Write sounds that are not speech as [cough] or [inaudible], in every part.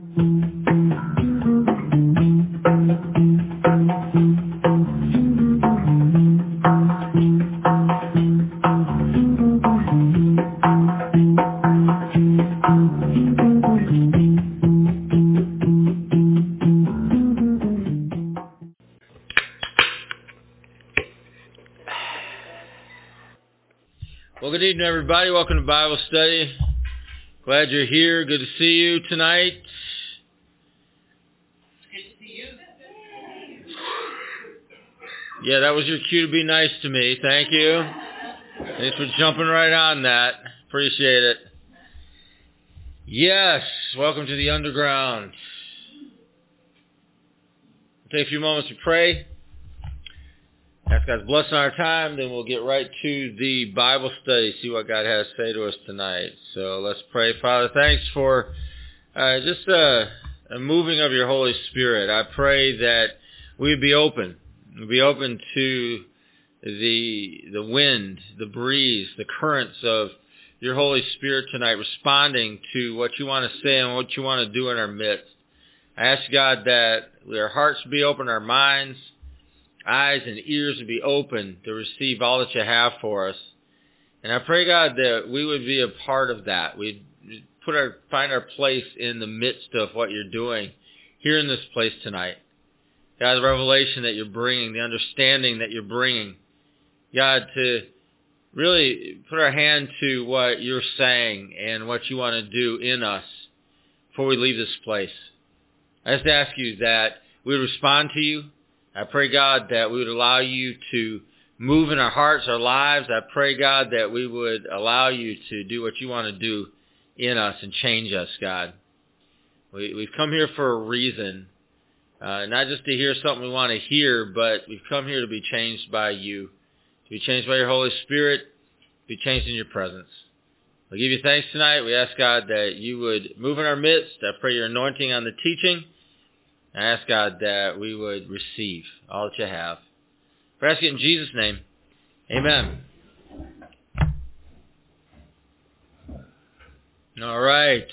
Well, good evening, everybody. Welcome to Bible study. Glad you're here. Good to see you tonight. Good to see you. Yeah, that was your cue to be nice to me. Thank you. Thanks for jumping right on that. Appreciate it. Yes, welcome to the underground. Take a few moments to pray. God's blessing our time, then we'll get right to the Bible study, see what God has to say to us tonight. So let's pray. Father, thanks for uh, just uh, a moving of your Holy Spirit. I pray that we'd be open, we'd be open to the the wind, the breeze, the currents of your Holy Spirit tonight, responding to what you want to say and what you want to do in our midst. I ask God that our hearts be open, our minds eyes and ears to be open to receive all that you have for us. And I pray, God, that we would be a part of that. We'd put our, find our place in the midst of what you're doing here in this place tonight. God, the revelation that you're bringing, the understanding that you're bringing. God, to really put our hand to what you're saying and what you want to do in us before we leave this place. I just ask you that we respond to you, I pray, God, that we would allow you to move in our hearts, our lives. I pray, God, that we would allow you to do what you want to do in us and change us, God. We, we've come here for a reason, uh, not just to hear something we want to hear, but we've come here to be changed by you, to be changed by your Holy Spirit, to be changed in your presence. We give you thanks tonight. We ask, God, that you would move in our midst. I pray your anointing on the teaching. I ask God that we would receive all that you have. We ask it in Jesus' name. Amen. All right.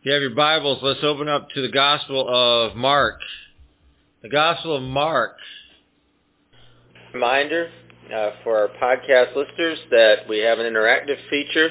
If you have your Bibles, let's open up to the Gospel of Mark. The Gospel of Mark. Reminder uh, for our podcast listeners that we have an interactive feature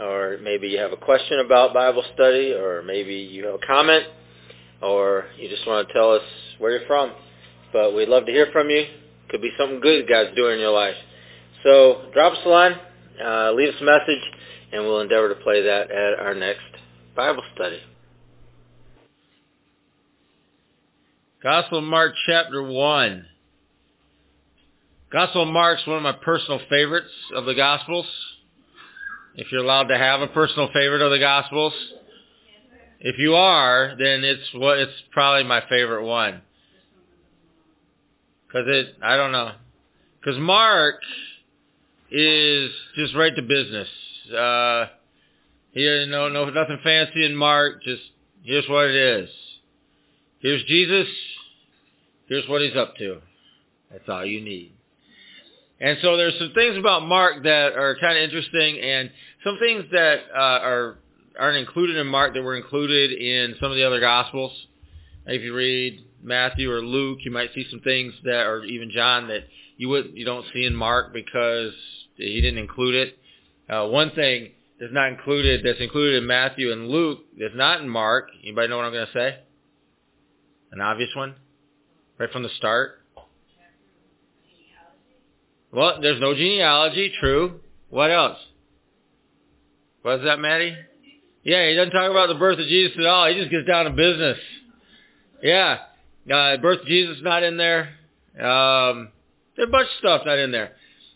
or maybe you have a question about Bible study, or maybe you have a comment, or you just want to tell us where you're from. But we'd love to hear from you. Could be something good God's doing in your life. So drop us a line, uh, leave us a message, and we'll endeavor to play that at our next Bible study. Gospel of Mark chapter 1. Gospel of Mark's one of my personal favorites of the Gospels if you're allowed to have a personal favorite of the Gospels. If you are, then it's what it's probably my favorite one. Cause it, I don't know. Cause Mark is just right to business. Uh, here, no, no, nothing fancy in Mark. Just here's what it is. Here's Jesus. Here's what he's up to. That's all you need. And so there's some things about Mark that are kind of interesting, and some things that uh, are aren't included in Mark that were included in some of the other Gospels. If you read Matthew or Luke, you might see some things that, or even John, that you would you don't see in Mark because he didn't include it. Uh, one thing that's not included that's included in Matthew and Luke that's not in Mark. Anybody know what I'm going to say? An obvious one, right from the start. Well, there's no genealogy, true. What else? What's that, Maddie? Yeah, he doesn't talk about the birth of Jesus at all. He just gets down to business. Yeah. Uh, birth of Jesus not in there. Um, there's a bunch of stuff not in there.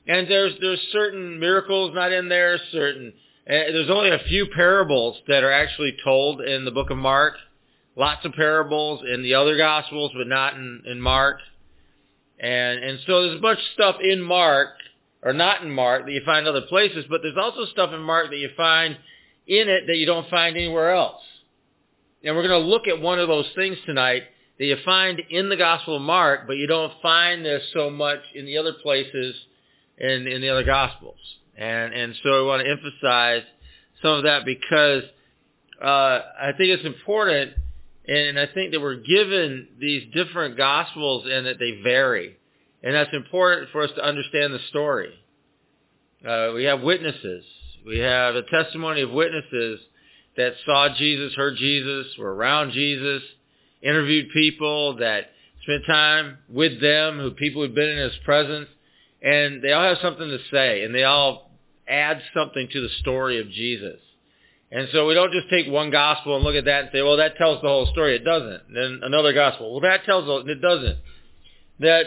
And there's there's certain miracles not in there, certain uh, there's only a few parables that are actually told in the book of Mark. lots of parables in the other Gospels, but not in, in Mark. And, and so there's a bunch of stuff in Mark, or not in Mark, that you find other places, but there's also stuff in Mark that you find in it that you don't find anywhere else. And we're going to look at one of those things tonight that you find in the Gospel of Mark, but you don't find this so much in the other places in, in the other Gospels. And, and so I want to emphasize some of that because uh, I think it's important, and I think that we're given these different Gospels and that they vary. And that's important for us to understand the story. Uh, we have witnesses. We have a testimony of witnesses that saw Jesus, heard Jesus, were around Jesus, interviewed people that spent time with them, who people who'd been in his presence, and they all have something to say, and they all add something to the story of Jesus. And so we don't just take one gospel and look at that and say, well, that tells the whole story. It doesn't. Then another gospel. Well, that tells the, it doesn't. That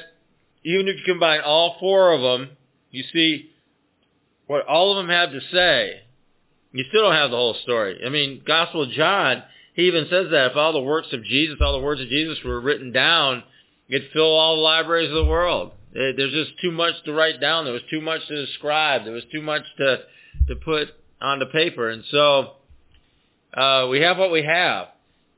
even if you combine all four of them, you see what all of them have to say you still don't have the whole story. I mean, Gospel of John, he even says that if all the works of Jesus, all the words of Jesus were written down, it'd fill all the libraries of the world. There's just too much to write down. There was too much to describe. There was too much to to put onto paper. And so uh, we have what we have.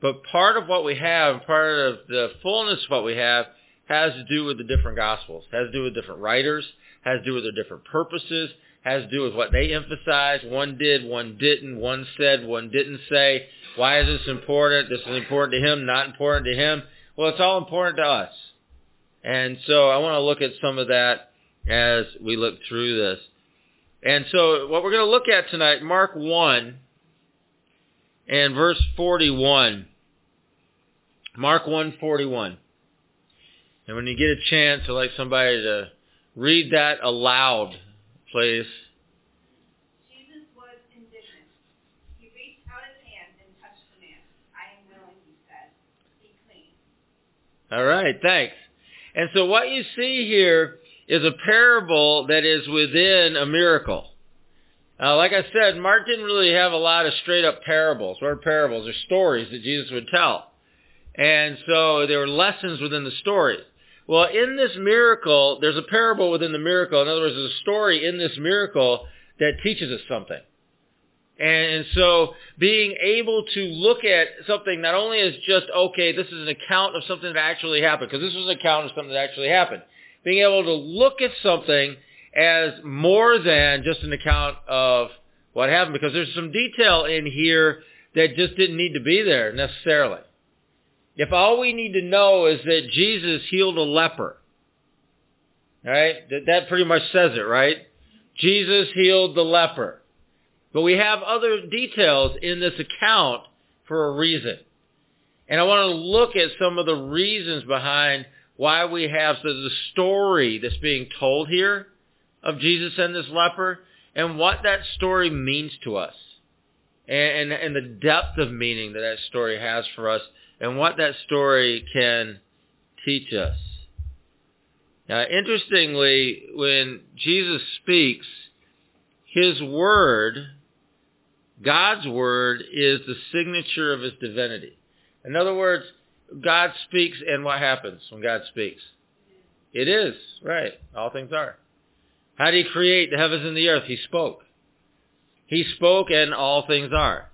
But part of what we have, part of the fullness of what we have, has to do with the different gospels, has to do with different writers, has to do with their different purposes, has to do with what they emphasize. One did, one didn't. One said, one didn't say. Why is this important? This is important to him, not important to him. Well, it's all important to us. And so I want to look at some of that as we look through this. And so what we're going to look at tonight, Mark 1 and verse 41. Mark 1:41. And when you get a chance, I'd like somebody to read that aloud please. Jesus was indignant. He reached out his hand and touched the man. I am willing, he said. All right, thanks. And so what you see here is a parable that is within a miracle. Uh, like I said, Mark didn't really have a lot of straight up parables. What are parables? They're stories that Jesus would tell. And so there were lessons within the stories. Well, in this miracle, there's a parable within the miracle. In other words, there's a story in this miracle that teaches us something. And so being able to look at something not only as just, okay, this is an account of something that actually happened, because this was an account of something that actually happened. Being able to look at something as more than just an account of what happened, because there's some detail in here that just didn't need to be there necessarily. If all we need to know is that Jesus healed a leper, right? That, that pretty much says it, right? Jesus healed the leper. But we have other details in this account for a reason. And I want to look at some of the reasons behind why we have so the story that's being told here of Jesus and this leper and what that story means to us and, and, and the depth of meaning that that story has for us and what that story can teach us. Now, interestingly, when Jesus speaks, his word, God's word, is the signature of his divinity. In other words, God speaks, and what happens when God speaks? It is, right. All things are. How did he create the heavens and the earth? He spoke. He spoke, and all things are.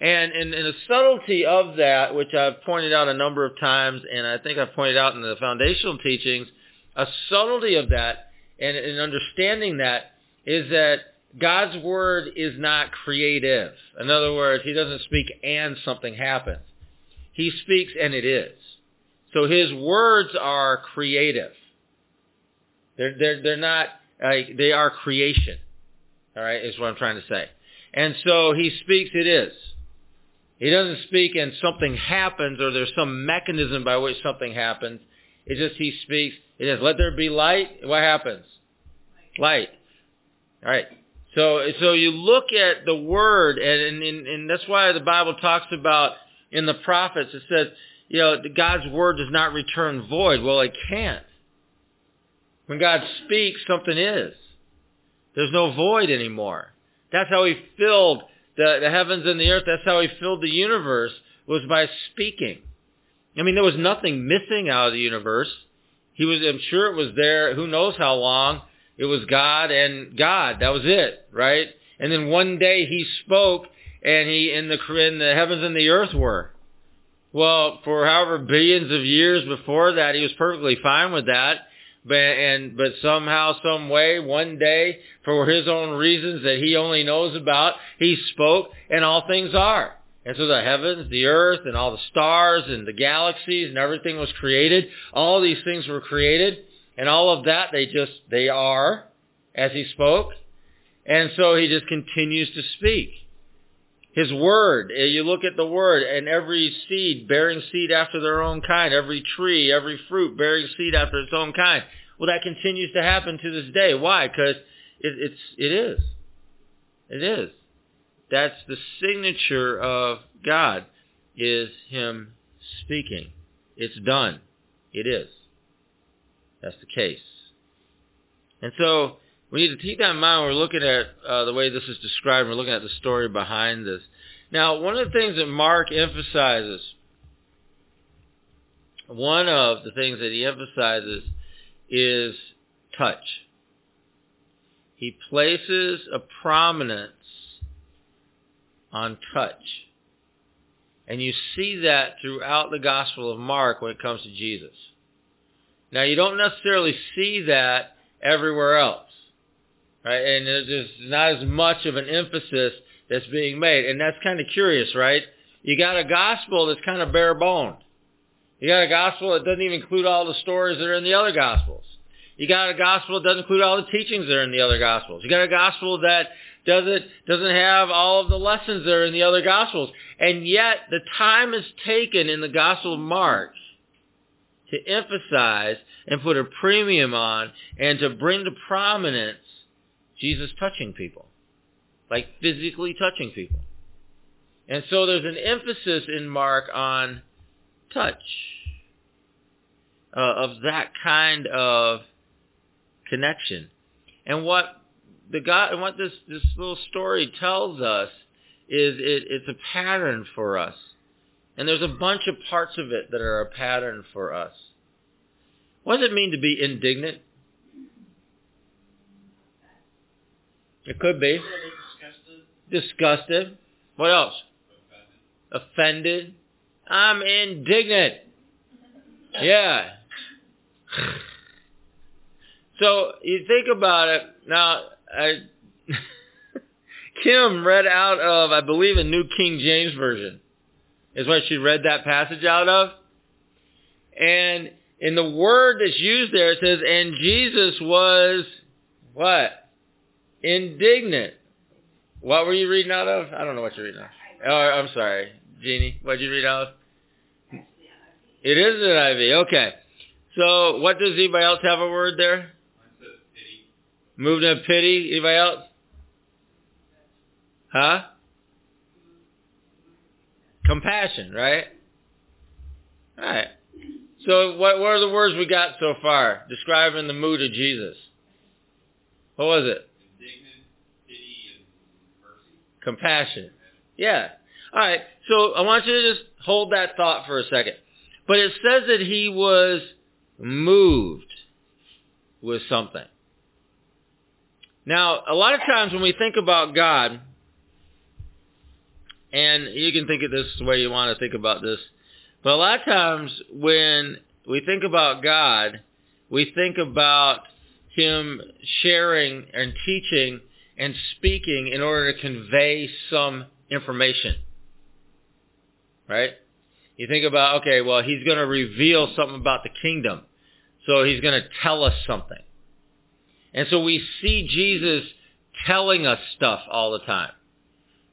And in, the subtlety of that, which I've pointed out a number of times, and I think I've pointed out in the foundational teachings, a subtlety of that and, and understanding that is that God's word is not creative. In other words, he doesn't speak and something happens. He speaks and it is. So his words are creative. They're, they're, they're not, like, they are creation. All right, is what I'm trying to say. And so he speaks, it is. He doesn't speak and something happens or there's some mechanism by which something happens. It's just he speaks. It says, let there be light. What happens? Light. All right. So, so you look at the word and, and, and that's why the Bible talks about in the prophets, it says, you know, God's word does not return void. Well, it can't. When God speaks, something is. There's no void anymore. That's how he filled the, the heavens and the earth. That's how he filled the universe was by speaking. I mean, there was nothing missing out of the universe. He was, I'm sure it was there, who knows how long. It was God and God. That was it, right? And then one day he spoke and he, in the, in the heavens and the earth were. Well, for however billions of years before that, he was perfectly fine with that. But, and, but somehow, some way, one day, for his own reasons that he only knows about, he spoke and all things are. And so the heavens, the earth, and all the stars, and the galaxies, and everything was created. All these things were created. And all of that, they just, they are, as he spoke. And so he just continues to speak. His word, eh, you look at the word, and every seed bearing seed after their own kind, every tree, every fruit bearing seed after its own kind. Well, that continues to happen to this day. Why? Because it, it's, it is. It is. That's the signature of God, is Him speaking. It's done. It is. That's the case. And so we need to keep that in mind when we're looking at uh, the way this is described. We're looking at the story behind this. Now, one of the things that Mark emphasizes, one of the things that he emphasizes is touch. He places a prominence on touch. And you see that throughout the Gospel of Mark when it comes to Jesus. Now, you don't necessarily see that everywhere else. Right? And there's not as much of an emphasis that's being made. And that's kind of curious, right? You got a gospel that's kind of bare boned. You got a gospel that doesn't even include all the stories that are in the other gospels. You got a gospel that doesn't include all the teachings that are in the other gospels. You got a gospel that doesn't doesn't have all of the lessons that are in the other gospels. And yet the time is taken in the Gospel of Mark to emphasize and put a premium on and to bring to prominence Jesus touching people, like physically touching people. And so there's an emphasis in Mark on touch, uh, of that kind of connection. And what the God, and what this, this little story tells us is it, it's a pattern for us. And there's a bunch of parts of it that are a pattern for us. What does it mean to be indignant? It could be. Disgusted. What else? Offended. Offended. I'm indignant. Yeah. [sighs] So you think about it. Now, I, [laughs] Kim read out of, I believe, a New King James Version. Is what she read that passage out of. And in the word that's used there, it says, and Jesus was what? Indignant. What were you reading out of? I don't know what you're reading out of. Oh, I'm sorry. Jeannie, what did you read out of? It is NIV. Okay. So what does anybody else have a word there? Moved in pity. Anybody else? Huh? Compassion, right? All right. So what, what are the words we got so far describing the mood of Jesus? What was it? Compassion. Yeah. All right. So I want you to just hold that thought for a second. But it says that he was moved with something. Now, a lot of times when we think about God, and you can think of this the way you want to think about this, but a lot of times when we think about God, we think about him sharing and teaching and speaking in order to convey some information. Right? You think about, okay, well, he's going to reveal something about the kingdom. So he's going to tell us something. And so we see Jesus telling us stuff all the time.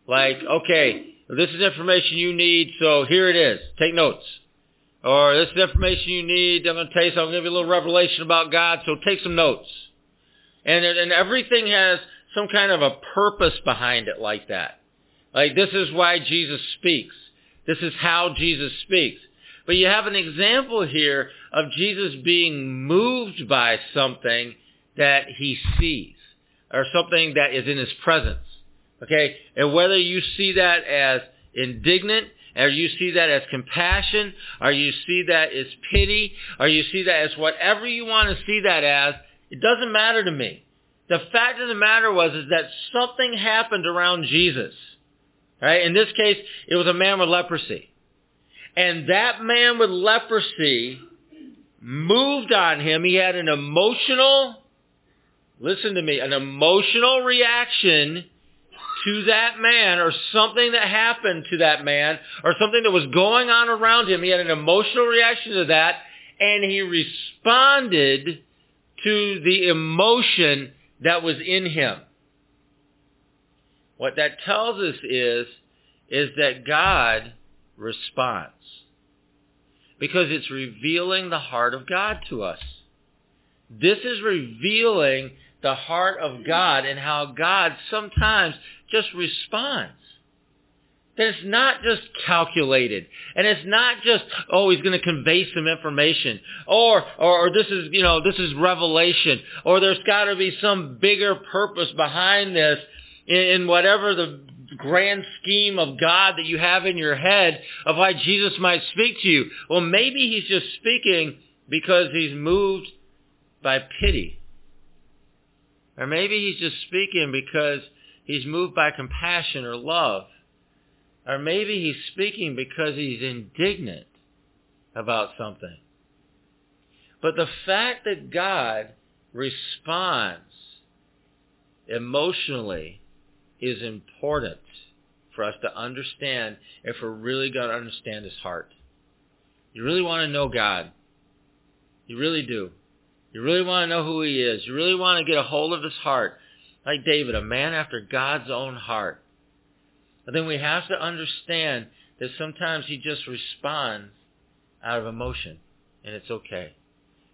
Like, okay, this is information you need, so here it is. Take notes. Or this is information you need. I'm going to tell you something. I'm going to give you a little revelation about God, so take some notes. And, and everything has some kind of a purpose behind it like that. Like this is why Jesus speaks. This is how Jesus speaks. But you have an example here of Jesus being moved by something that he sees or something that is in his presence. Okay? And whether you see that as indignant or you see that as compassion, or you see that as pity, or you see that as whatever you want to see that as, it doesn't matter to me. The fact of the matter was is that something happened around Jesus. Right? In this case, it was a man with leprosy. And that man with leprosy moved on him. He had an emotional, listen to me, an emotional reaction to that man or something that happened to that man or something that was going on around him. He had an emotional reaction to that and he responded to the emotion that was in him. What that tells us is, is that God responds. Because it's revealing the heart of God to us. This is revealing the heart of God and how God sometimes just responds. That it's not just calculated. And it's not just, oh, he's going to convey some information. Or, or, or this is, you know, this is revelation. Or there's got to be some bigger purpose behind this in, in whatever the grand scheme of God that you have in your head of why Jesus might speak to you. Well, maybe he's just speaking because he's moved by pity. Or maybe he's just speaking because he's moved by compassion or love. Or maybe he's speaking because he's indignant about something. But the fact that God responds emotionally is important for us to understand if we're really going to understand his heart. You really want to know God. You really do. You really want to know who he is. You really want to get a hold of his heart. Like David, a man after God's own heart. But then we have to understand that sometimes he just responds out of emotion, and it's okay.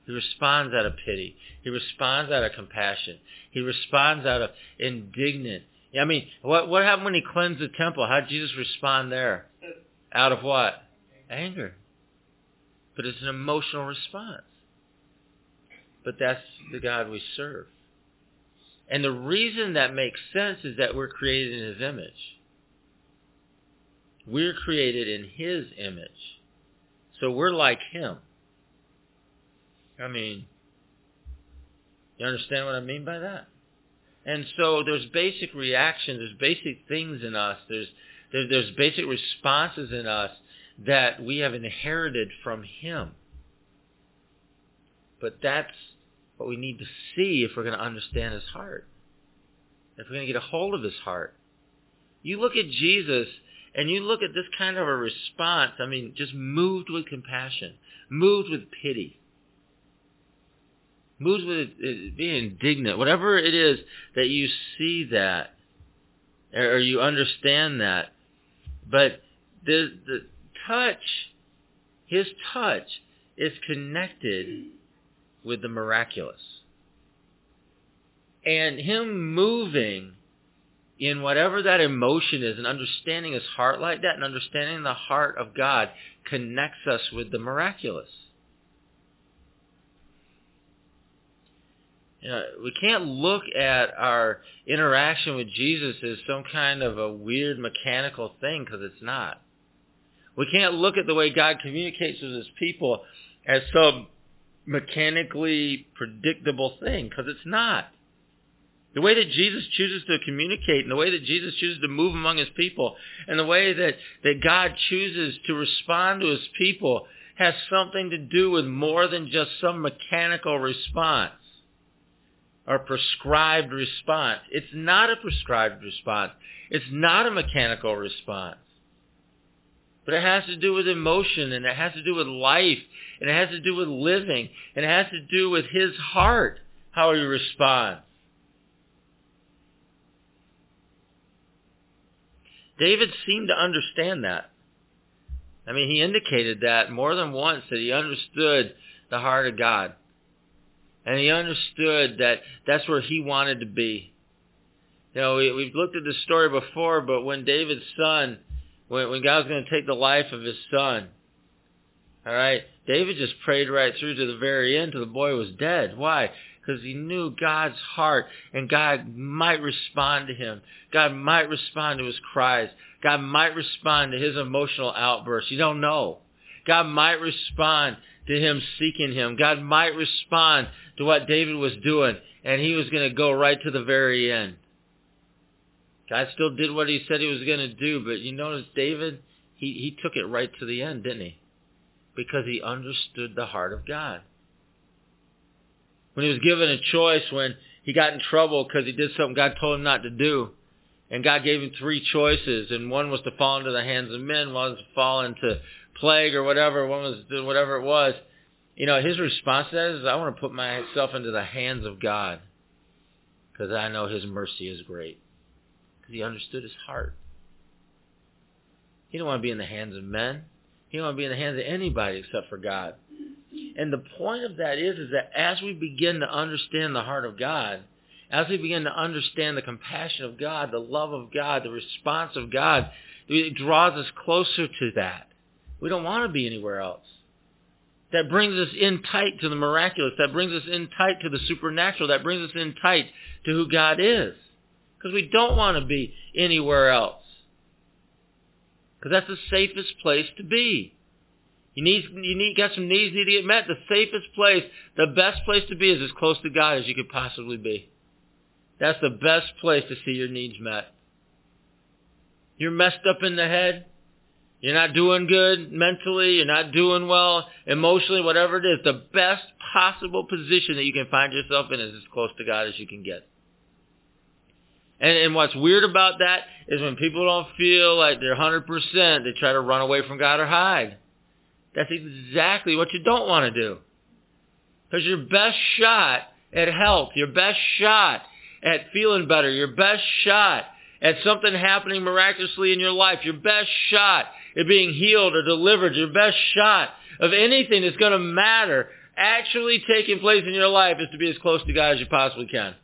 He responds out of pity. He responds out of compassion. He responds out of indignant. I mean, what what happened when he cleansed the temple? How did Jesus respond there? Out of what? Anger. But it's an emotional response. But that's the God we serve. And the reason that makes sense is that we're created in his image. We're created in his image. So we're like him. I mean, you understand what I mean by that? And so there's basic reactions, there's basic things in us, there's, there's, there's basic responses in us that we have inherited from him. But that's what we need to see if we're going to understand his heart. If we're going to get a hold of his heart. You look at Jesus and you look at this kind of a response, I mean, just moved with compassion, moved with pity, moved with uh, being indignant, whatever it is that you see that or you understand that. But the, the touch, his touch is connected with the miraculous. And him moving in whatever that emotion is and understanding his heart like that and understanding the heart of God connects us with the miraculous. You know, we can't look at our interaction with Jesus as some kind of a weird mechanical thing because it's not. We can't look at the way God communicates with his people as some mechanically predictable thing because it's not. The way that Jesus chooses to communicate and the way that Jesus chooses to move among his people and the way that, that God chooses to respond to his people has something to do with more than just some mechanical response or prescribed response. It's not a prescribed response. It's not a mechanical response. But it has to do with emotion and it has to do with life and it has to do with living and it has to do with his heart, how he responds. David seemed to understand that. I mean, he indicated that more than once that he understood the heart of God. And he understood that that's where he wanted to be. You know, we, we've looked at this story before, but when David's son, when, when God was going to take the life of his son, all right, David just prayed right through to the very end till the boy was dead. Why? Because he knew God's heart and God might respond to him. God might respond to his cries. God might respond to his emotional outbursts. You don't know. God might respond to him seeking him. God might respond to what David was doing, and he was going to go right to the very end. God still did what he said he was going to do, but you notice David, he, he took it right to the end, didn't he? Because he understood the heart of God. When he was given a choice, when he got in trouble because he did something God told him not to do, and God gave him three choices, and one was to fall into the hands of men, one was to fall into plague or whatever, one was whatever it was. You know, his response to that is, I want to put myself into the hands of God because I know his mercy is great. Because he understood his heart. He didn't want to be in the hands of men. He didn't want to be in the hands of anybody except for God. And the point of that is, is that as we begin to understand the heart of God, as we begin to understand the compassion of God, the love of God, the response of God, it draws us closer to that. We don't want to be anywhere else. That brings us in tight to the miraculous. That brings us in tight to the supernatural. That brings us in tight to who God is. Because we don't want to be anywhere else. Because that's the safest place to be. You need, you need, got some needs need to get met. The safest place, the best place to be is as close to God as you could possibly be. That's the best place to see your needs met. You're messed up in the head. You're not doing good mentally. You're not doing well emotionally, whatever it is. The best possible position that you can find yourself in is as close to God as you can get. And, and what's weird about that is when people don't feel like they're 100%, they try to run away from God or hide. That's exactly what you don't want to do. Because your best shot at health, your best shot at feeling better, your best shot at something happening miraculously in your life, your best shot at being healed or delivered, your best shot of anything that's going to matter actually taking place in your life is to be as close to God as you possibly can.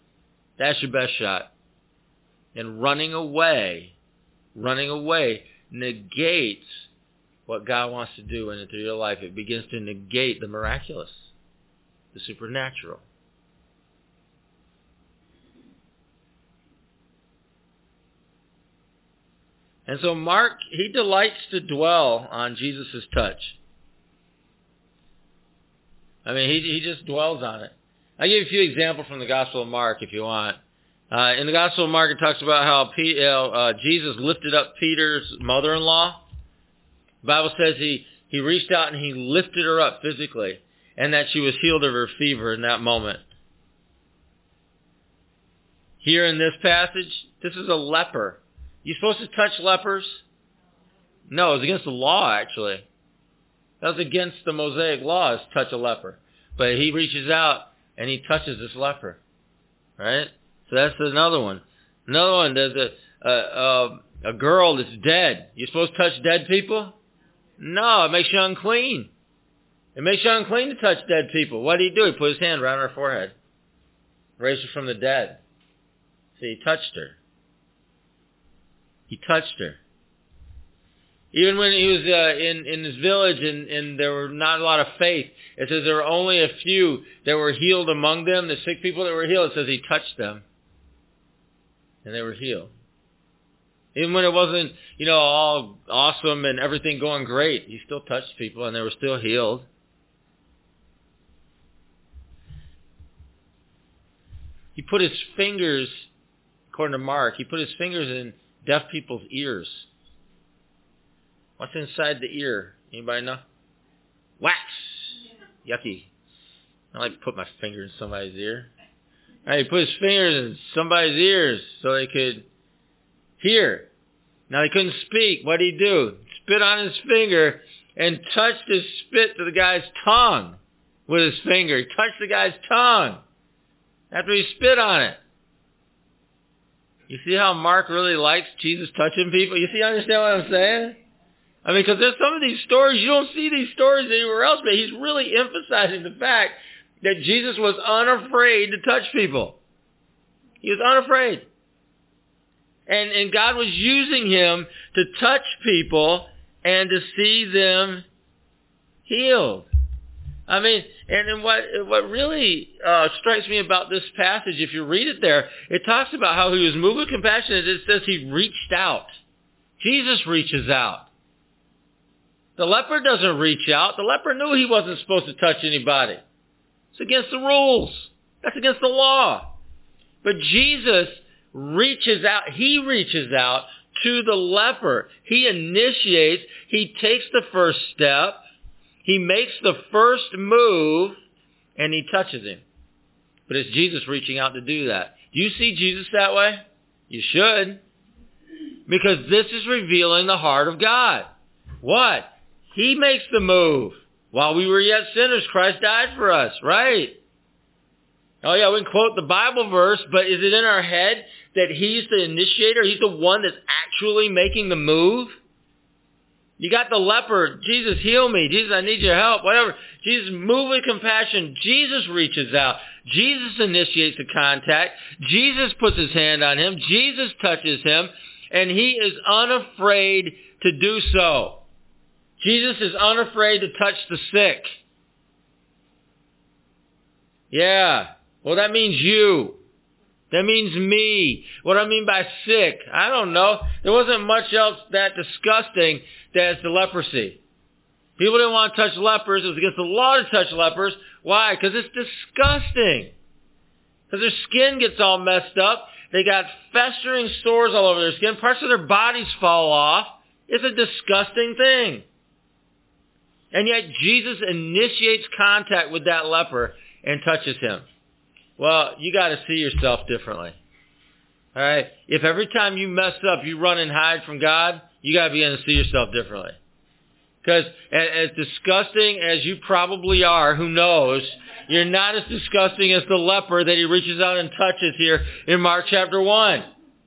That's your best shot. And running away, running away negates what God wants to do in through your life. It begins to negate the miraculous, the supernatural. And so Mark, he delights to dwell on Jesus' touch. I mean, he, he just dwells on it. I'll give you a few examples from the Gospel of Mark if you want. Uh, in the Gospel of Mark, it talks about how P, uh, uh, Jesus lifted up Peter's mother-in-law. Bible says he, he reached out and he lifted her up physically and that she was healed of her fever in that moment. Here in this passage, this is a leper you supposed to touch lepers? No, it was against the law, actually. That was against the Mosaic laws, touch a leper. But he reaches out and he touches this leper. Right? So that's another one. Another one, there's a, a, a, a girl that's dead. You supposed to touch dead people? No, it makes you unclean. It makes you unclean to touch dead people. What did he do? He put his hand right on her forehead. Raised her from the dead. See, he touched her. He touched her. Even when he was uh, in in his village and and there were not a lot of faith, it says there were only a few that were healed among them. The sick people that were healed, it says he touched them, and they were healed. Even when it wasn't, you know, all awesome and everything going great, he still touched people and they were still healed. He put his fingers, according to Mark, he put his fingers in deaf people's ears. What's inside the ear? Anybody know? Wax. Yucky. I like to put my finger in somebody's ear. He put his fingers in somebody's ears so they could hear. Now he couldn't speak. What did he do? Spit on his finger and touched his spit to the guy's tongue with his finger. He touched the guy's tongue after he spit on it. You see how Mark really likes Jesus touching people? You see, understand what I'm saying? I mean, because there's some of these stories, you don't see these stories anywhere else, but he's really emphasizing the fact that Jesus was unafraid to touch people. He was unafraid. And, and God was using him to touch people and to see them healed. I mean, and, and what what really uh, strikes me about this passage, if you read it there, it talks about how he was moved with compassion. It says he reached out. Jesus reaches out. The leper doesn't reach out. The leper knew he wasn't supposed to touch anybody. It's against the rules. That's against the law. But Jesus reaches out. He reaches out to the leper. He initiates. He takes the first step. He makes the first move and he touches him. But it's Jesus reaching out to do that. Do you see Jesus that way? You should. Because this is revealing the heart of God. What? He makes the move. While we were yet sinners, Christ died for us, right? Oh yeah, we can quote the Bible verse, but is it in our head that he's the initiator? He's the one that's actually making the move? You got the leper. Jesus, heal me. Jesus, I need your help. Whatever. Jesus, move with compassion. Jesus reaches out. Jesus initiates the contact. Jesus puts his hand on him. Jesus touches him. And he is unafraid to do so. Jesus is unafraid to touch the sick. Yeah. Well, that means you. That means me. What I mean by sick, I don't know. There wasn't much else that disgusting as the leprosy. People didn't want to touch lepers. It was against the law to touch lepers. Why? Because it's disgusting. Because their skin gets all messed up. They got festering sores all over their skin. Parts of their bodies fall off. It's a disgusting thing. And yet Jesus initiates contact with that leper and touches him. Well, you got to see yourself differently. All right? If every time you mess up, you run and hide from God, you got to begin to see yourself differently. Because as disgusting as you probably are, who knows, you're not as disgusting as the leper that he reaches out and touches here in Mark chapter 1.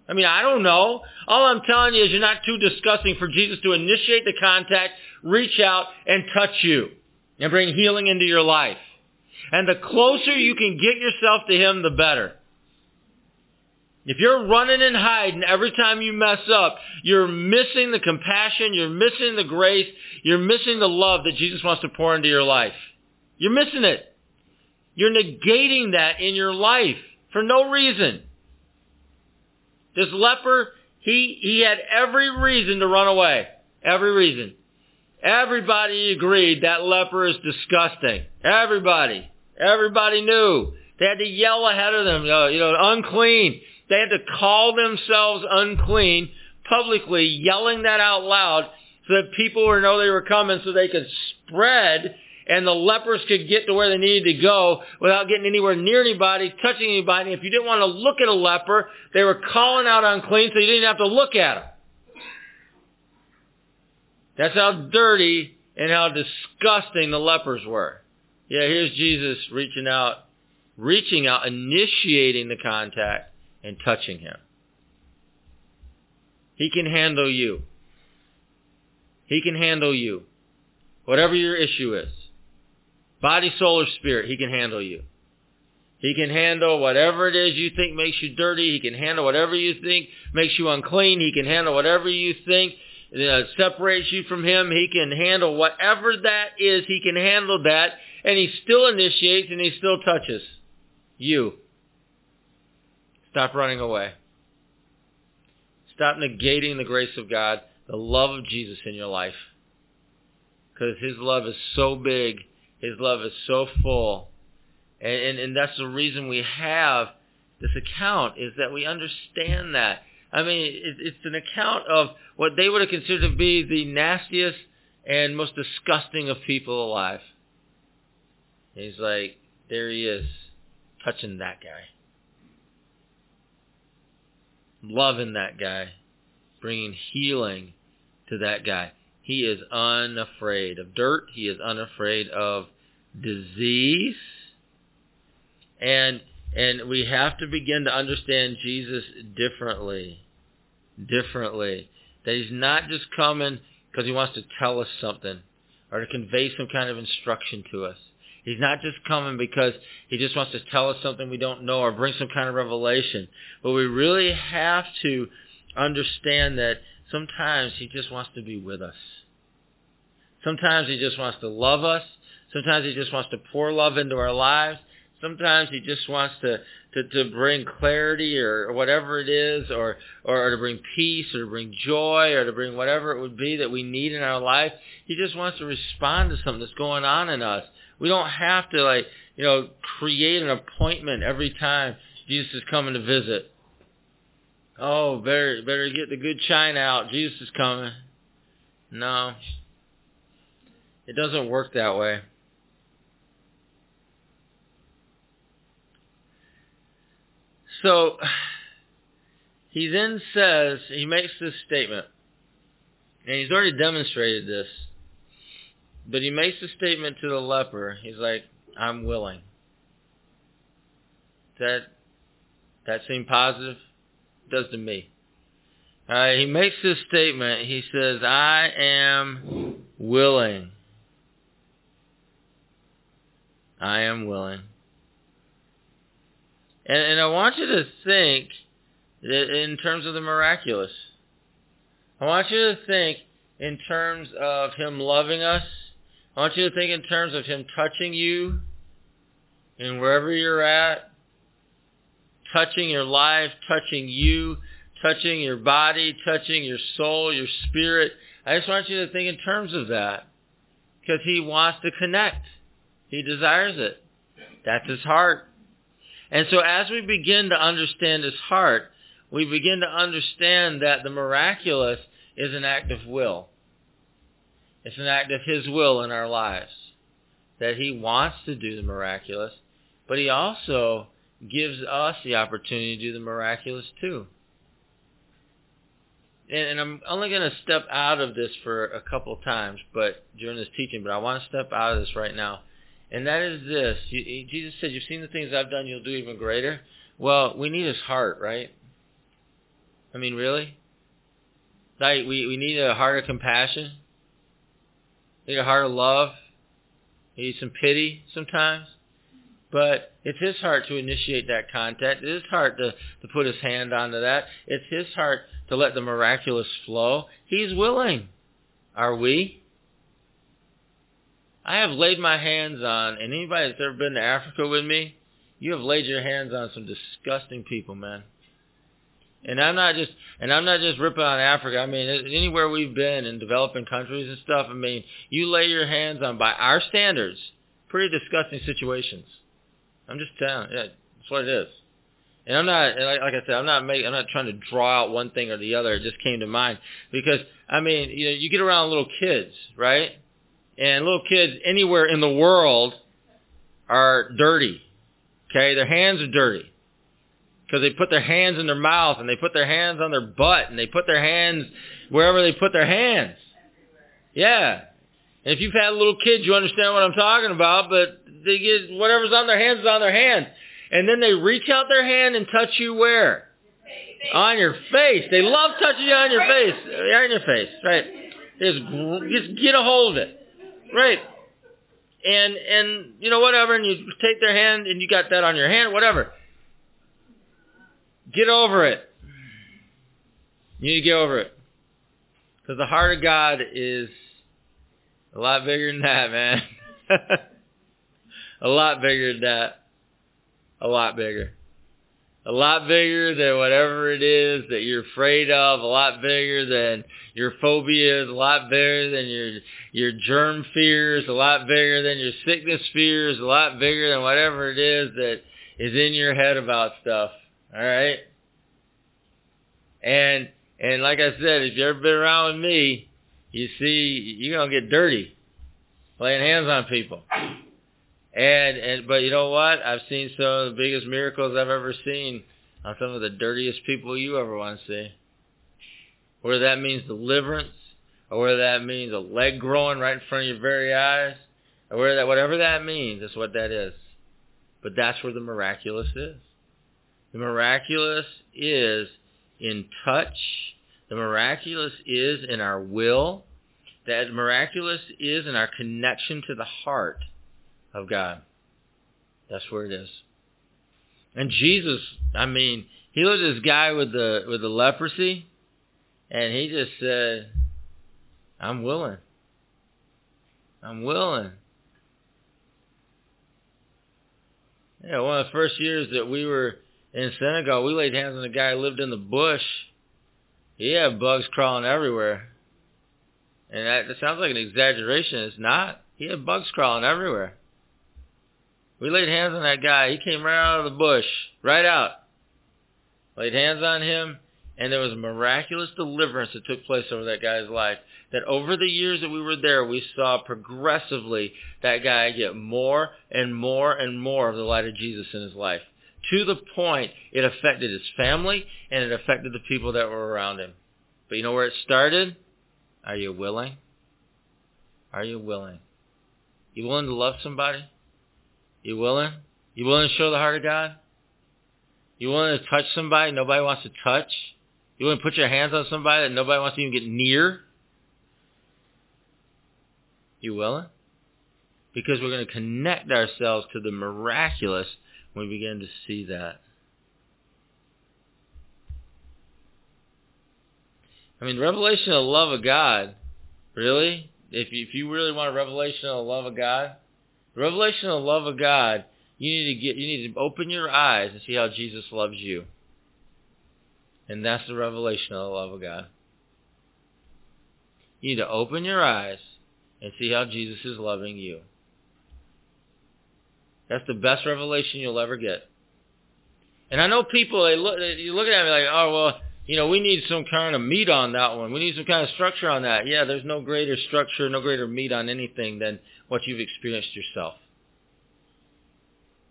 I mean, I don't know. All I'm telling you is you're not too disgusting for Jesus to initiate the contact, reach out, and touch you, and bring healing into your life. And the closer you can get yourself to him, the better. If you're running and hiding every time you mess up, you're missing the compassion, you're missing the grace, you're missing the love that Jesus wants to pour into your life. You're missing it. You're negating that in your life for no reason. This leper, he, he had every reason to run away. Every reason. Everybody agreed that leper is disgusting. Everybody. Everybody knew. They had to yell ahead of them, uh, you know, unclean. They had to call themselves unclean publicly, yelling that out loud so that people would know they were coming so they could spread and the lepers could get to where they needed to go without getting anywhere near anybody, touching anybody. If you didn't want to look at a leper, they were calling out unclean so you didn't have to look at them. That's how dirty and how disgusting the lepers were. Yeah, here's Jesus reaching out, reaching out, initiating the contact and touching him. He can handle you. He can handle you. Whatever your issue is. Body, soul, or spirit, he can handle you. He can handle whatever it is you think makes you dirty. He can handle whatever you think makes you unclean. He can handle whatever you think uh, separates you from him. He can handle whatever that is. He can handle that. And he still initiates and he still touches you. Stop running away. Stop negating the grace of God, the love of Jesus in your life. Because his love is so big. His love is so full. And, and, and that's the reason we have this account is that we understand that. I mean, it, it's an account of what they would have considered to be the nastiest and most disgusting of people alive. He's like, there he is, touching that guy loving that guy, bringing healing to that guy. He is unafraid of dirt. He is unafraid of disease. And and we have to begin to understand Jesus differently. Differently. That he's not just coming because he wants to tell us something or to convey some kind of instruction to us. He's not just coming because he just wants to tell us something we don't know or bring some kind of revelation. But we really have to understand that sometimes he just wants to be with us. Sometimes he just wants to love us. Sometimes he just wants to pour love into our lives. Sometimes he just wants to, to, to bring clarity or whatever it is, or, or, or to bring peace or to bring joy or to bring whatever it would be that we need in our life. He just wants to respond to something that's going on in us. We don't have to like, you know, create an appointment every time Jesus is coming to visit. Oh, better better get the good china out. Jesus is coming. No. It doesn't work that way. So he then says, he makes this statement, and he's already demonstrated this, but he makes a statement to the leper. He's like, I'm willing. That that seem positive? It does to me. He makes this statement. He says, I am willing. I am willing. And, and I want you to think in terms of the miraculous. I want you to think in terms of him loving us. I want you to think in terms of him touching you and wherever you're at, touching your life, touching you, touching your body, touching your soul, your spirit. I just want you to think in terms of that because he wants to connect. He desires it. That's his heart. And so as we begin to understand his heart, we begin to understand that the miraculous is an act of will. It's an act of his will in our lives. That he wants to do the miraculous, but he also gives us the opportunity to do the miraculous too. And, and I'm only going to step out of this for a couple times, but during this teaching, but I want to step out of this right now. And that is this. Jesus said, you've seen the things I've done, you'll do even greater. Well, we need his heart, right? I mean, really? Like, we, we need a heart of compassion. Need a heart of love. We need some pity sometimes. But it's his heart to initiate that contact. It's his heart to, to put his hand onto that. It's his heart to let the miraculous flow. He's willing. Are we? I have laid my hands on, and anybody that's ever been to Africa with me, you have laid your hands on some disgusting people, man. And I'm not just and I'm not just ripping on Africa. I mean, anywhere we've been in developing countries and stuff. I mean, you lay your hands on by our standards, pretty disgusting situations. I'm just telling. Yeah, that's what it is. And I'm not like, like I said, I'm not making, I'm not trying to draw out one thing or the other. It just came to mind because I mean, you know, you get around little kids, right? and little kids anywhere in the world are dirty. Okay, their hands are dirty because they put their hands in their mouth and they put their hands on their butt and they put their hands wherever they put their hands. Yeah. And if you've had little kids, you understand what I'm talking about, but they get whatever's on their hands is on their hands. And then they reach out their hand and touch you where? On your face. They love touching you on your face. On your face, right. Just, just get a hold of it. Right. And and you know whatever, and you take their hand and you got that on your hand, whatever. Get over it. You need to get over it. Because the heart of God is a lot bigger than that, man. [laughs] a lot bigger than that. A lot bigger a lot bigger than whatever it is that you're afraid of, a lot bigger than your phobias, a lot bigger than your your germ fears, a lot bigger than your sickness fears, a lot bigger than whatever it is that is in your head about stuff. All right? And and like I said, if you've ever been around with me, you see you're gonna get dirty laying hands on people. And and but you know what? I've seen some of the biggest miracles I've ever seen on some of the dirtiest people you ever want to see. Whether that means deliverance, or whether that means a leg growing right in front of your very eyes, or whether that whatever that means, that's what that is. But that's where the miraculous is. The miraculous is in touch. The miraculous is in our will. That miraculous is in our connection to the heart of God. That's where it is. And Jesus, I mean, he was this guy with the with the leprosy, and he just said, "I'm willing. I'm willing." Yeah, one of the first years that we were in Senegal, we laid hands on a guy who lived in the bush. He had bugs crawling everywhere. And that, that sounds like an exaggeration. It's not. He had bugs crawling everywhere. We laid hands on that guy. He came right out of the bush, right out. Laid hands on him, and there was a miraculous deliverance that took place over that guy's life. That over the years that we were there, we saw progressively that guy get more and more and more of the light of Jesus in his life. To the point it affected his family and it affected the people that were around him. But you know where it started? Are you willing? Are you willing? You willing to love somebody? You willing? You willing to show the heart of God? You willing to touch somebody nobody wants to touch? You willing to put your hands on somebody that nobody wants to even get near? You willing? Because we're going to connect ourselves to the miraculous we begin to see that. I mean, revelation of the love of God, really? If you, if you really want a revelation of the love of God, revelation of the love of God, you need to get you need to open your eyes and see how Jesus loves you. And that's the revelation of the love of God. You need to open your eyes and see how Jesus is loving you. That's the best revelation you'll ever get. And I know people they look you look at me like, oh well, you know, we need some kind of meat on that one. We need some kind of structure on that. Yeah, there's no greater structure, no greater meat on anything than what you've experienced yourself.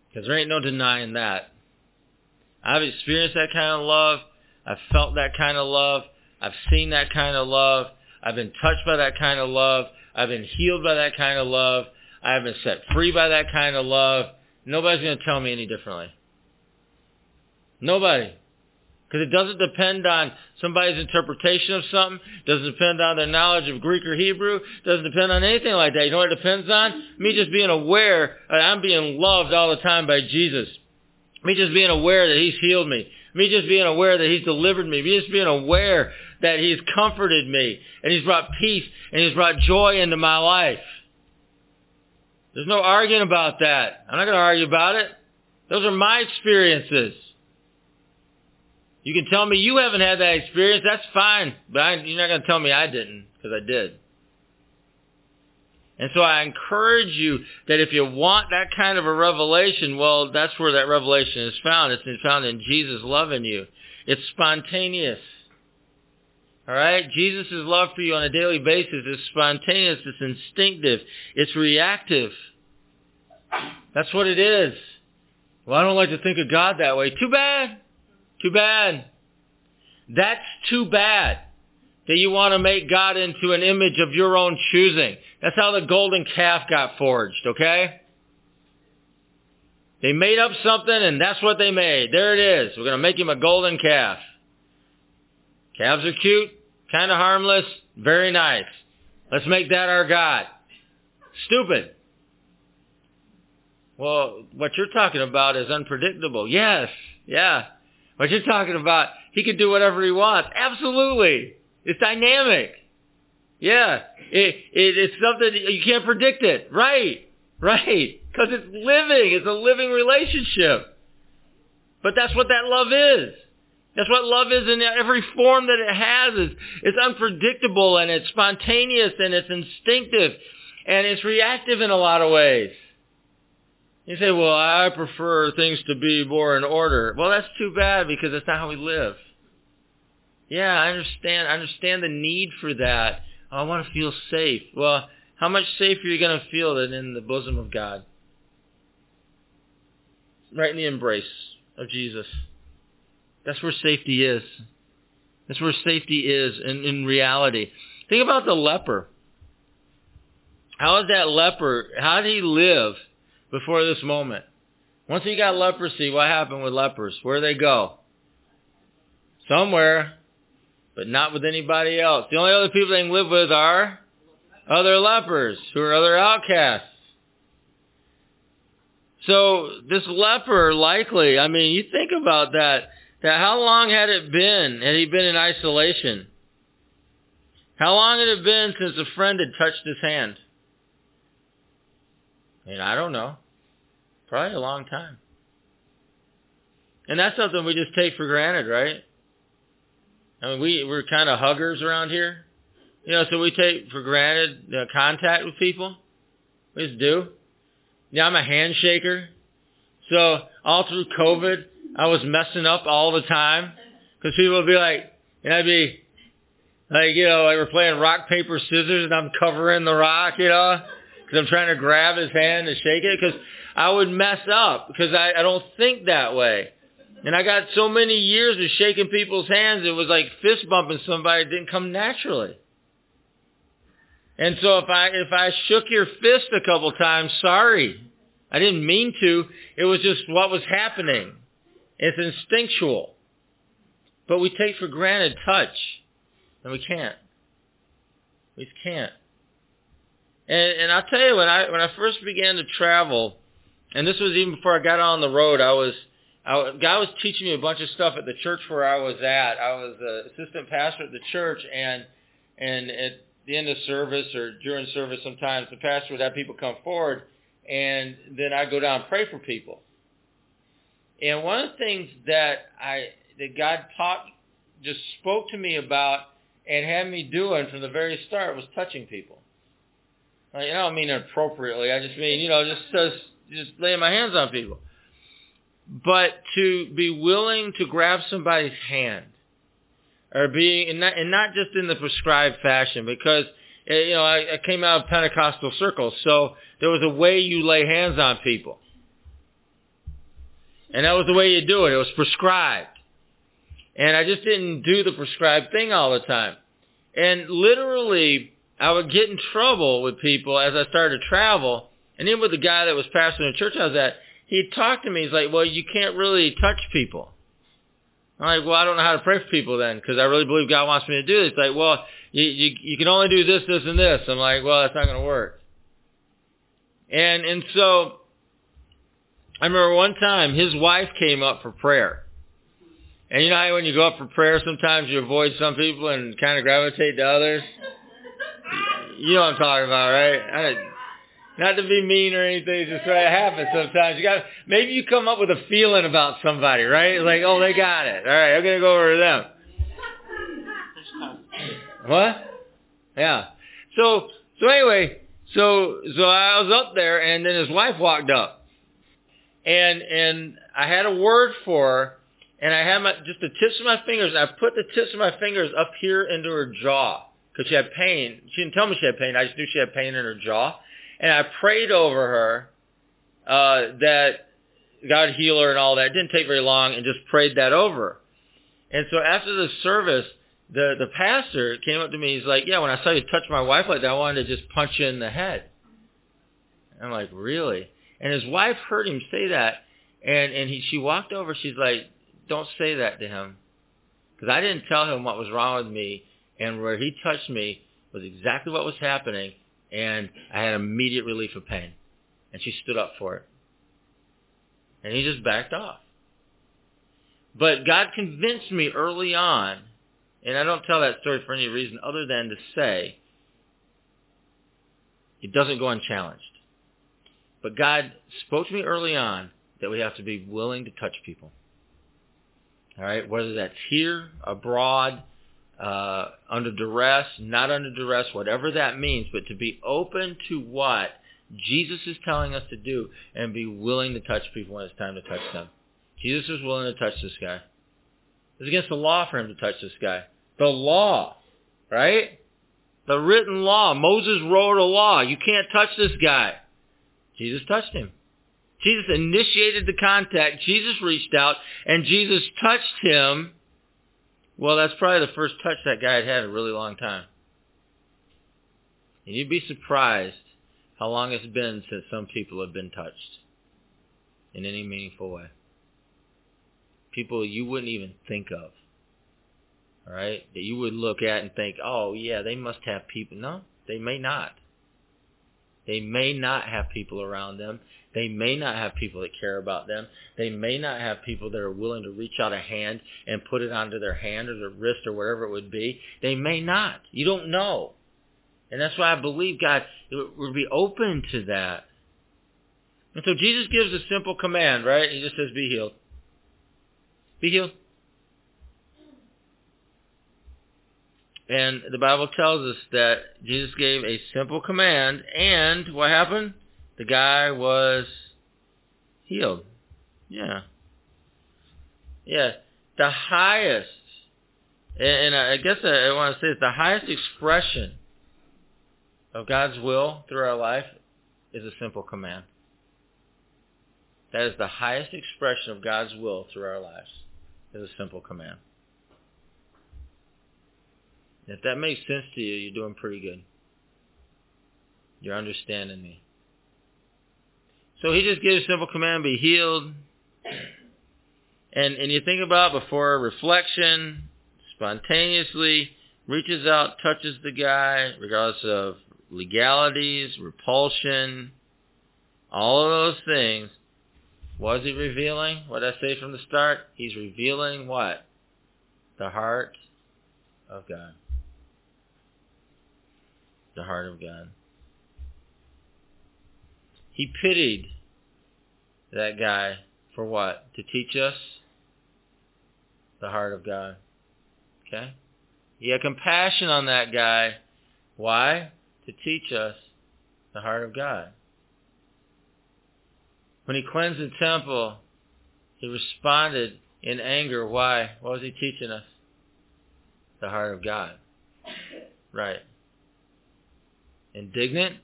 Because there ain't no denying that. I've experienced that kind of love. I've felt that kind of love. I've seen that kind of love. I've been touched by that kind of love. I've been healed by that kind of love. I've been set free by that kind of love. Nobody's going to tell me any differently. Nobody. Because it doesn't depend on somebody's interpretation of something. doesn't depend on their knowledge of Greek or Hebrew. doesn't depend on anything like that. You know what it depends on? Me just being aware that I'm being loved all the time by Jesus. Me just being aware that He's healed me. Me just being aware that He's delivered me. Me just being aware that He's comforted me. And He's brought peace and He's brought joy into my life. There's no arguing about that. I'm not going to argue about it. Those are my experiences. You can tell me you haven't had that experience. That's fine. But I, you're not going to tell me I didn't because I did. And so I encourage you that if you want that kind of a revelation, well, that's where that revelation is found. It's found in Jesus loving you. It's spontaneous. All right? Jesus' love for you on a daily basis is spontaneous. It's instinctive. It's reactive. That's what it is. Well, I don't like to think of God that way. Too bad. Too bad. That's too bad that you want to make God into an image of your own choosing. That's how the golden calf got forged, okay? They made up something and that's what they made. There it is. We're going to make him a golden calf. Calves are cute, kind of harmless, very nice. Let's make that our God. Stupid. Well, what you're talking about is unpredictable. Yes, yeah. What you're talking about, he can do whatever he wants. Absolutely. It's dynamic. Yeah. It, it, it's something, you can't predict it. Right. Right. Because it's living. It's a living relationship. But that's what that love is. That's what love is in every form that it has. It's, it's unpredictable and it's spontaneous and it's instinctive and it's reactive in a lot of ways. You say, well, I prefer things to be more in order. Well, that's too bad because that's not how we live. Yeah, I understand. I understand the need for that. I want to feel safe. Well, how much safer are you going to feel than in the bosom of God? Right in the embrace of Jesus. That's where safety is. That's where safety is in, in reality. Think about the leper. How is that leper, how did he live before this moment. Once he got leprosy, what happened with lepers? Where they go? Somewhere, but not with anybody else. The only other people they can live with are other lepers, who are other outcasts. So this leper likely, I mean, you think about that, that how long had it been? Had he been in isolation? How long had it been since a friend had touched his hand? And I don't know. Probably a long time. And that's something we just take for granted, right? I mean, we, we're kind of huggers around here. You know, so we take for granted contact with people. We just do. Yeah, I'm a handshaker. So all through COVID, I was messing up all the time because people would be like, and I'd be like, you know, like we're playing rock, paper, scissors and I'm covering the rock, you know, because I'm trying to grab his hand and shake it because I would mess up because I, I don't think that way. And I got so many years of shaking people's hands, it was like fist bumping somebody. It didn't come naturally. And so if I if I shook your fist a couple times, sorry. I didn't mean to. It was just what was happening. It's instinctual. But we take for granted touch. And we can't. We just can't. And and I'll tell you when I when I first began to travel, and this was even before I got on the road, I was I, God was teaching me a bunch of stuff at the church where I was at. I was the assistant pastor at the church, and and at the end of service or during service, sometimes the pastor would have people come forward, and then I'd go down and pray for people. And one of the things that I that God taught, just spoke to me about, and had me doing from the very start was touching people. I don't mean appropriately. I just mean you know just just, just laying my hands on people but to be willing to grab somebody's hand or being and not, and not just in the prescribed fashion because eh, you know I, I came out of Pentecostal circles so there was a way you lay hands on people and that was the way you do it it was prescribed and I just didn't do the prescribed thing all the time and literally I would get in trouble with people as I started to travel and even with the guy that was pastoring the church I was at he talked to me. He's like, well, you can't really touch people. I'm like, well, I don't know how to pray for people then because I really believe God wants me to do this. He's like, well, you, you, you can only do this, this, and this. I'm like, well, that's not going to work. And, and so I remember one time his wife came up for prayer. And you know how when you go up for prayer, sometimes you avoid some people and kind of gravitate to others? You know what I'm talking about, right? I, not to be mean or anything, it's just what happens sometimes. You got maybe you come up with a feeling about somebody, right? like, oh, they got it. All right, I'm gonna go over to them. What? Yeah. So so anyway, so so I was up there, and then his wife walked up, and and I had a word for her, and I had my just the tips of my fingers. I put the tips of my fingers up here into her jaw because she had pain. She didn't tell me she had pain. I just knew she had pain in her jaw and I prayed over her uh, that God heal her and all that. It didn't take very long, and just prayed that over. And so after the service, the the pastor came up to me. He's like, "Yeah, when I saw you touch my wife like that, I wanted to just punch you in the head." I'm like, "Really?" And his wife heard him say that, and and he she walked over. She's like, "Don't say that to him," because I didn't tell him what was wrong with me, and where he touched me was exactly what was happening, and I had immediate relief of pain. And she stood up for it. And he just backed off. But God convinced me early on, and I don't tell that story for any reason other than to say it doesn't go unchallenged. But God spoke to me early on that we have to be willing to touch people. All right, whether that's here, abroad, uh, under duress, not under duress, whatever that means, but to be open to what Jesus is telling us to do and be willing to touch people when it's time to touch them. Jesus was willing to touch this guy. It was against the law for him to touch this guy. The law, right? The written law. Moses wrote a law. You can't touch this guy. Jesus touched him. Jesus initiated the contact. Jesus reached out and Jesus touched him well, that's probably the first touch that guy had had in a really long time. And you'd be surprised how long it's been since some people have been touched in any meaningful way. People you wouldn't even think of. All right? That you would look at and think, oh, yeah, they must have people. No, they may not. They may not have people around them. They may not have people that care about them. They may not have people that are willing to reach out a hand and put it onto their hand or their wrist or wherever it would be. They may not. You don't know. And that's why I believe God would be open to that. And so Jesus gives a simple command, right? He just says, be healed. Be healed. And the Bible tells us that Jesus gave a simple command, and what happened? The guy was healed. Yeah. Yeah. The highest, and I guess I want to say it's the highest expression of God's will through our life is a simple command. That is the highest expression of God's will through our lives, is a simple command. If that makes sense to you, you're doing pretty good. You're understanding me. So he just gives a simple command, be healed. And and you think about before reflection, spontaneously reaches out, touches the guy, regardless of legalities, repulsion, all of those things. What is he revealing? What did I say from the start? He's revealing what? The heart of God the heart of God. He pitied that guy for what? To teach us the heart of God. Okay? He had compassion on that guy. Why? To teach us the heart of God. When he cleansed the temple, he responded in anger. Why? What was he teaching us? The heart of God. Right. Indignant?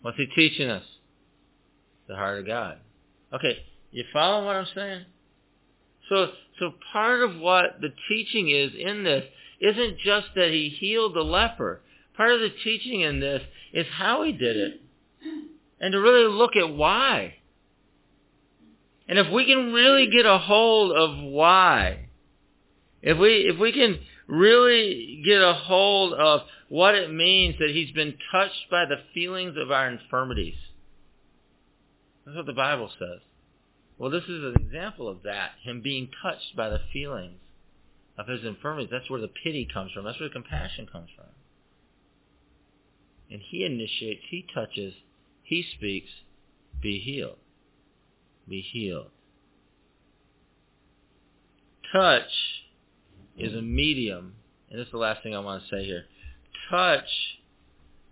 What's he teaching us? The heart of God. Okay, you follow what I'm saying? So, so part of what the teaching is in this isn't just that he healed the leper. Part of the teaching in this is how he did it. And to really look at why. And if we can really get a hold of why, if we, if we can really get a hold of what it means that he's been touched by the feelings of our infirmities. That's what the Bible says. Well, this is an example of that, him being touched by the feelings of his infirmities. That's where the pity comes from. That's where the compassion comes from. And he initiates, he touches, he speaks, be healed. Be healed. Touch is a medium, and this is the last thing I want to say here touch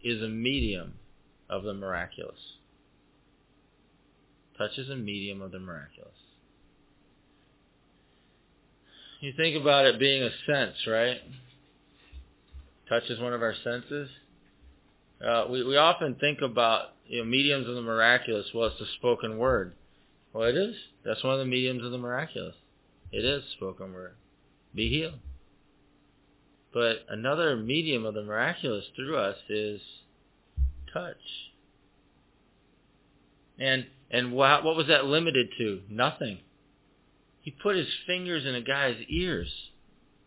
is a medium of the miraculous. Touch is a medium of the miraculous. You think about it being a sense, right? Touch is one of our senses. Uh, we, we often think about you know, mediums of the miraculous. Well, it's the spoken word. Well, it is. That's one of the mediums of the miraculous. It is spoken word. Be healed. But another medium of the miraculous through us is touch. And and what, what was that limited to? Nothing. He put his fingers in a guy's ears,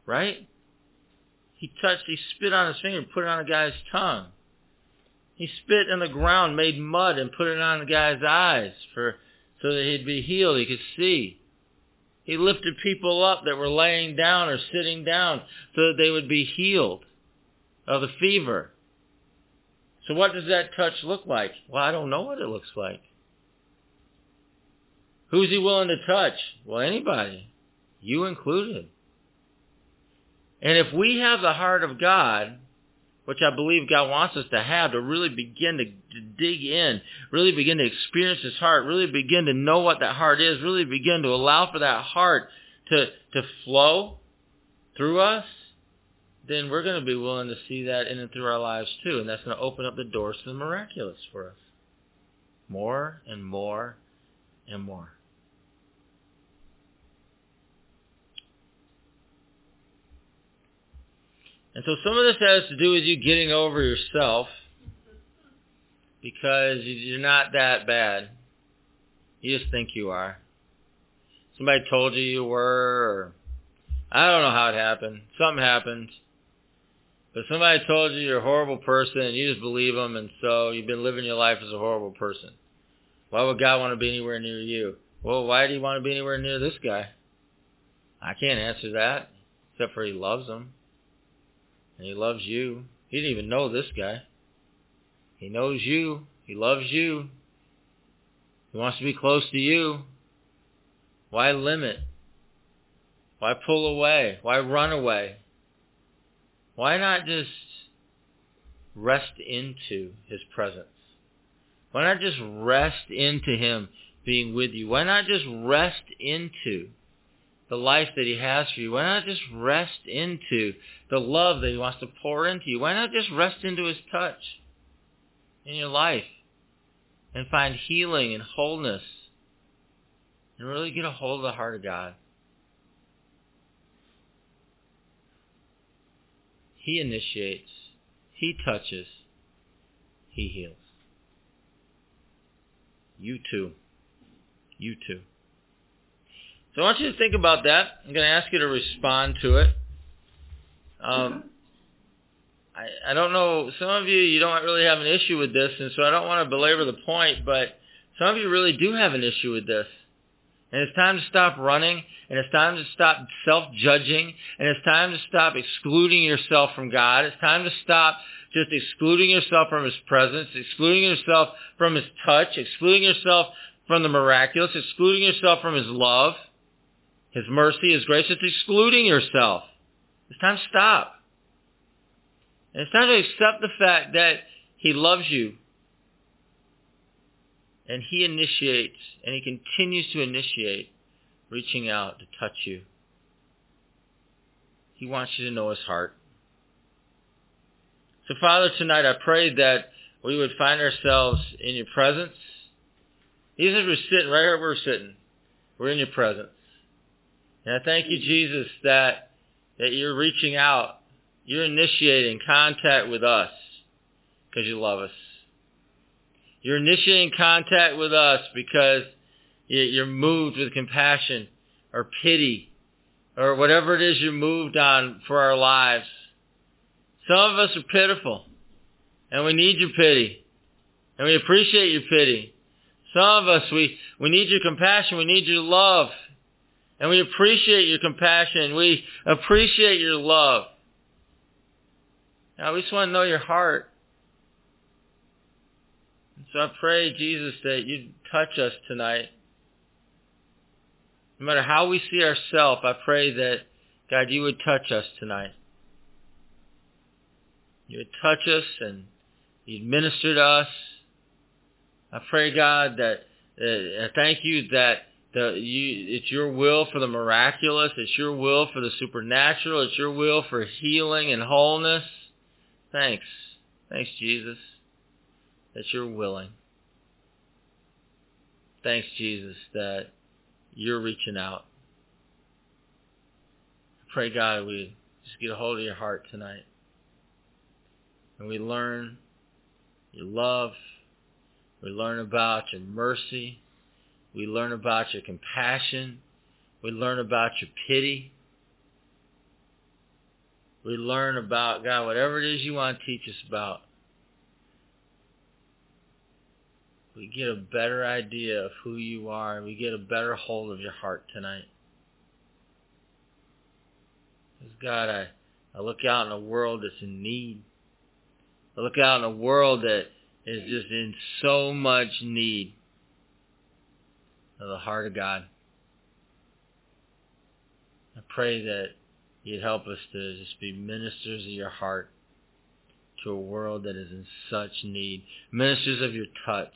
right? He touched, he spit on his finger and put it on a guy's tongue. He spit in the ground, made mud, and put it on the guy's eyes for so that he'd be healed, he could see. He lifted people up that were laying down or sitting down so that they would be healed of the fever. So what does that touch look like? Well, I don't know what it looks like. Who's he willing to touch? Well, anybody. You included. And if we have the heart of God, which I believe God wants us to have to really begin to, to, dig in, really begin to experience His heart, really begin to know what that heart is, really begin to allow for that heart to, to flow through us, then we're going to be willing to see that in and through our lives too. And that's going to open up the doors to the miraculous for us. More and more and more. And so some of this has to do with you getting over yourself because you're not that bad. You just think you are. Somebody told you you were, or I don't know how it happened. Something happened. But somebody told you you're a horrible person and you just believe them and so you've been living your life as a horrible person. Why would God want to be anywhere near you? Well, why do you want to be anywhere near this guy? I can't answer that, except for he loves him. And he loves you. He didn't even know this guy. He knows you. He loves you. He wants to be close to you. Why limit? Why pull away? Why run away? Why not just rest into his presence? Why not just rest into him being with you? Why not just rest into the life that he has for you? Why not just rest into the love that he wants to pour into you? Why not just rest into his touch in your life and find healing and wholeness and really get a hold of the heart of God? He initiates. He touches. He heals. You too. You too. So I want you to think about that. I'm going to ask you to respond to it. Um, I, I don't know. Some of you, you don't really have an issue with this, and so I don't want to belabor the point, but some of you really do have an issue with this. And it's time to stop running, and it's time to stop self-judging, and it's time to stop excluding yourself from God. It's time to stop just excluding yourself from His presence, excluding yourself from His touch, excluding yourself from the miraculous, excluding yourself from His love, His mercy, His grace. It's excluding yourself. It's time to stop. And it's time to accept the fact that He loves you and he initiates, and he continues to initiate, reaching out to touch you. He wants you to know his heart. So Father, tonight I pray that we would find ourselves in your presence. Even as we're sitting right here where we're sitting, we're in your presence. And I thank you, Jesus, that, that you're reaching out. You're initiating contact with us because you love us. You're initiating contact with us because you're moved with compassion or pity or whatever it is you're moved on for our lives. Some of us are pitiful and we need your pity and we appreciate your pity. Some of us, we, we need your compassion. We need your love. And we appreciate your compassion. We appreciate your love. Now we just want to know your heart. So I pray, Jesus, that you touch us tonight. No matter how we see ourselves, I pray that, God, you would touch us tonight. You would touch us and you'd minister to us. I pray, God, that uh, I thank you that the, you, it's your will for the miraculous. It's your will for the supernatural. It's your will for healing and wholeness. Thanks. Thanks, Jesus that you're willing. Thanks, Jesus, that you're reaching out. I pray, God, we just get a hold of your heart tonight. And we learn your love. We learn about your mercy. We learn about your compassion. We learn about your pity. We learn about, God, whatever it is you want to teach us about. we get a better idea of who you are we get a better hold of your heart tonight. Because God, I, I look out in a world that's in need. I look out in a world that is just in so much need of the heart of God. I pray that you'd help us to just be ministers of your heart to a world that is in such need. Ministers of your touch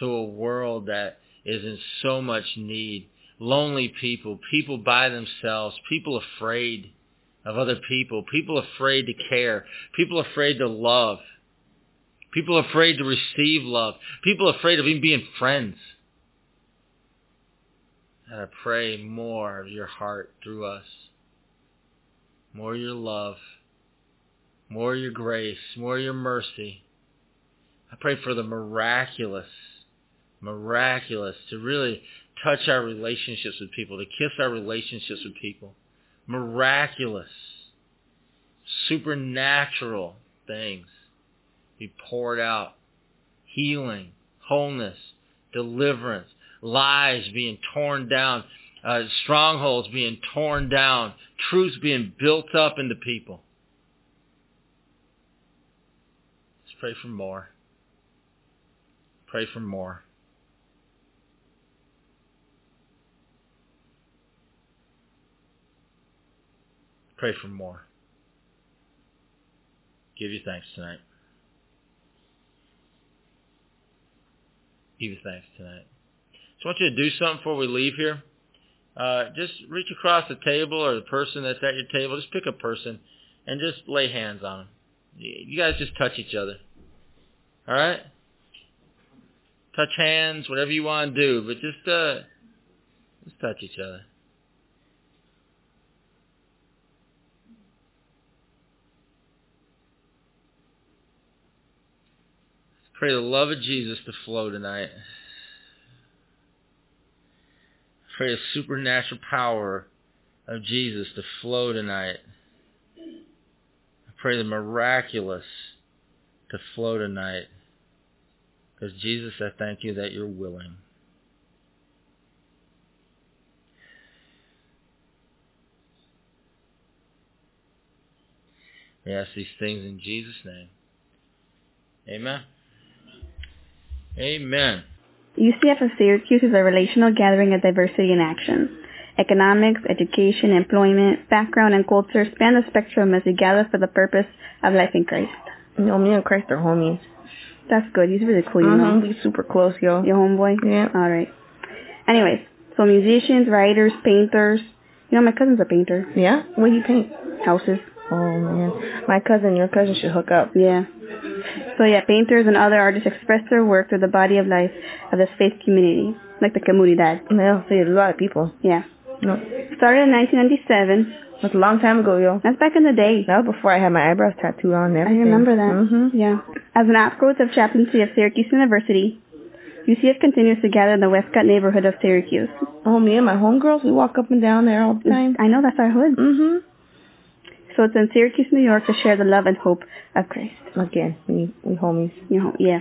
to a world that is in so much need. Lonely people, people by themselves, people afraid of other people, people afraid to care, people afraid to love, people afraid to receive love, people afraid of even being friends. And I pray more of your heart through us, more your love, more your grace, more your mercy. I pray for the miraculous miraculous to really touch our relationships with people, to kiss our relationships with people. Miraculous, supernatural things be poured out. Healing, wholeness, deliverance, lies being torn down, uh, strongholds being torn down, truths being built up into people. Let's pray for more. Pray for more. Pray for more. Give you thanks tonight. Give you thanks tonight. I want you to do something before we leave here. Uh, just reach across the table or the person that's at your table. Just pick a person and just lay hands on them. You guys just touch each other. All right? Touch hands, whatever you want to do, but just uh, just touch each other. Pray the love of Jesus to flow tonight. Pray the supernatural power of Jesus to flow tonight. I pray the miraculous to flow tonight. Because Jesus, I thank you that you're willing. We ask these things in Jesus' name. Amen. Amen. UCF of Syracuse is a relational gathering of diversity in action. Economics, education, employment, background, and culture span the spectrum as we gather for the purpose of life in Christ. You know, me and Christ are homies. That's good. He's really cool, you Mm-hmm. know. We super close, yo. Your homeboy? Yeah. All right. Anyways, so musicians, writers, painters. You know, my cousin's a painter. Yeah? What do you paint? Houses. Oh, man. My cousin, your cousin should hook up. Yeah. So yeah, painters and other artists express their work through the body of life of this faith community, like the comunidad. Yeah, see, there's a lot of people. Yeah. No. Started in 1997. That's a long time ago, yo. That's back in the day. That was before I had my eyebrows tattooed on and I remember that. Mm-hmm. Yeah. As an outgrowth of chaplaincy of Syracuse University, UCF continues to gather in the Westcott neighborhood of Syracuse. Oh, me and my homegirls, we walk up and down there all the time. I know that's our hood. Mm-hmm. So it's in Syracuse, New York to share the love and hope of Christ. Again, we, we homies. You know, yeah.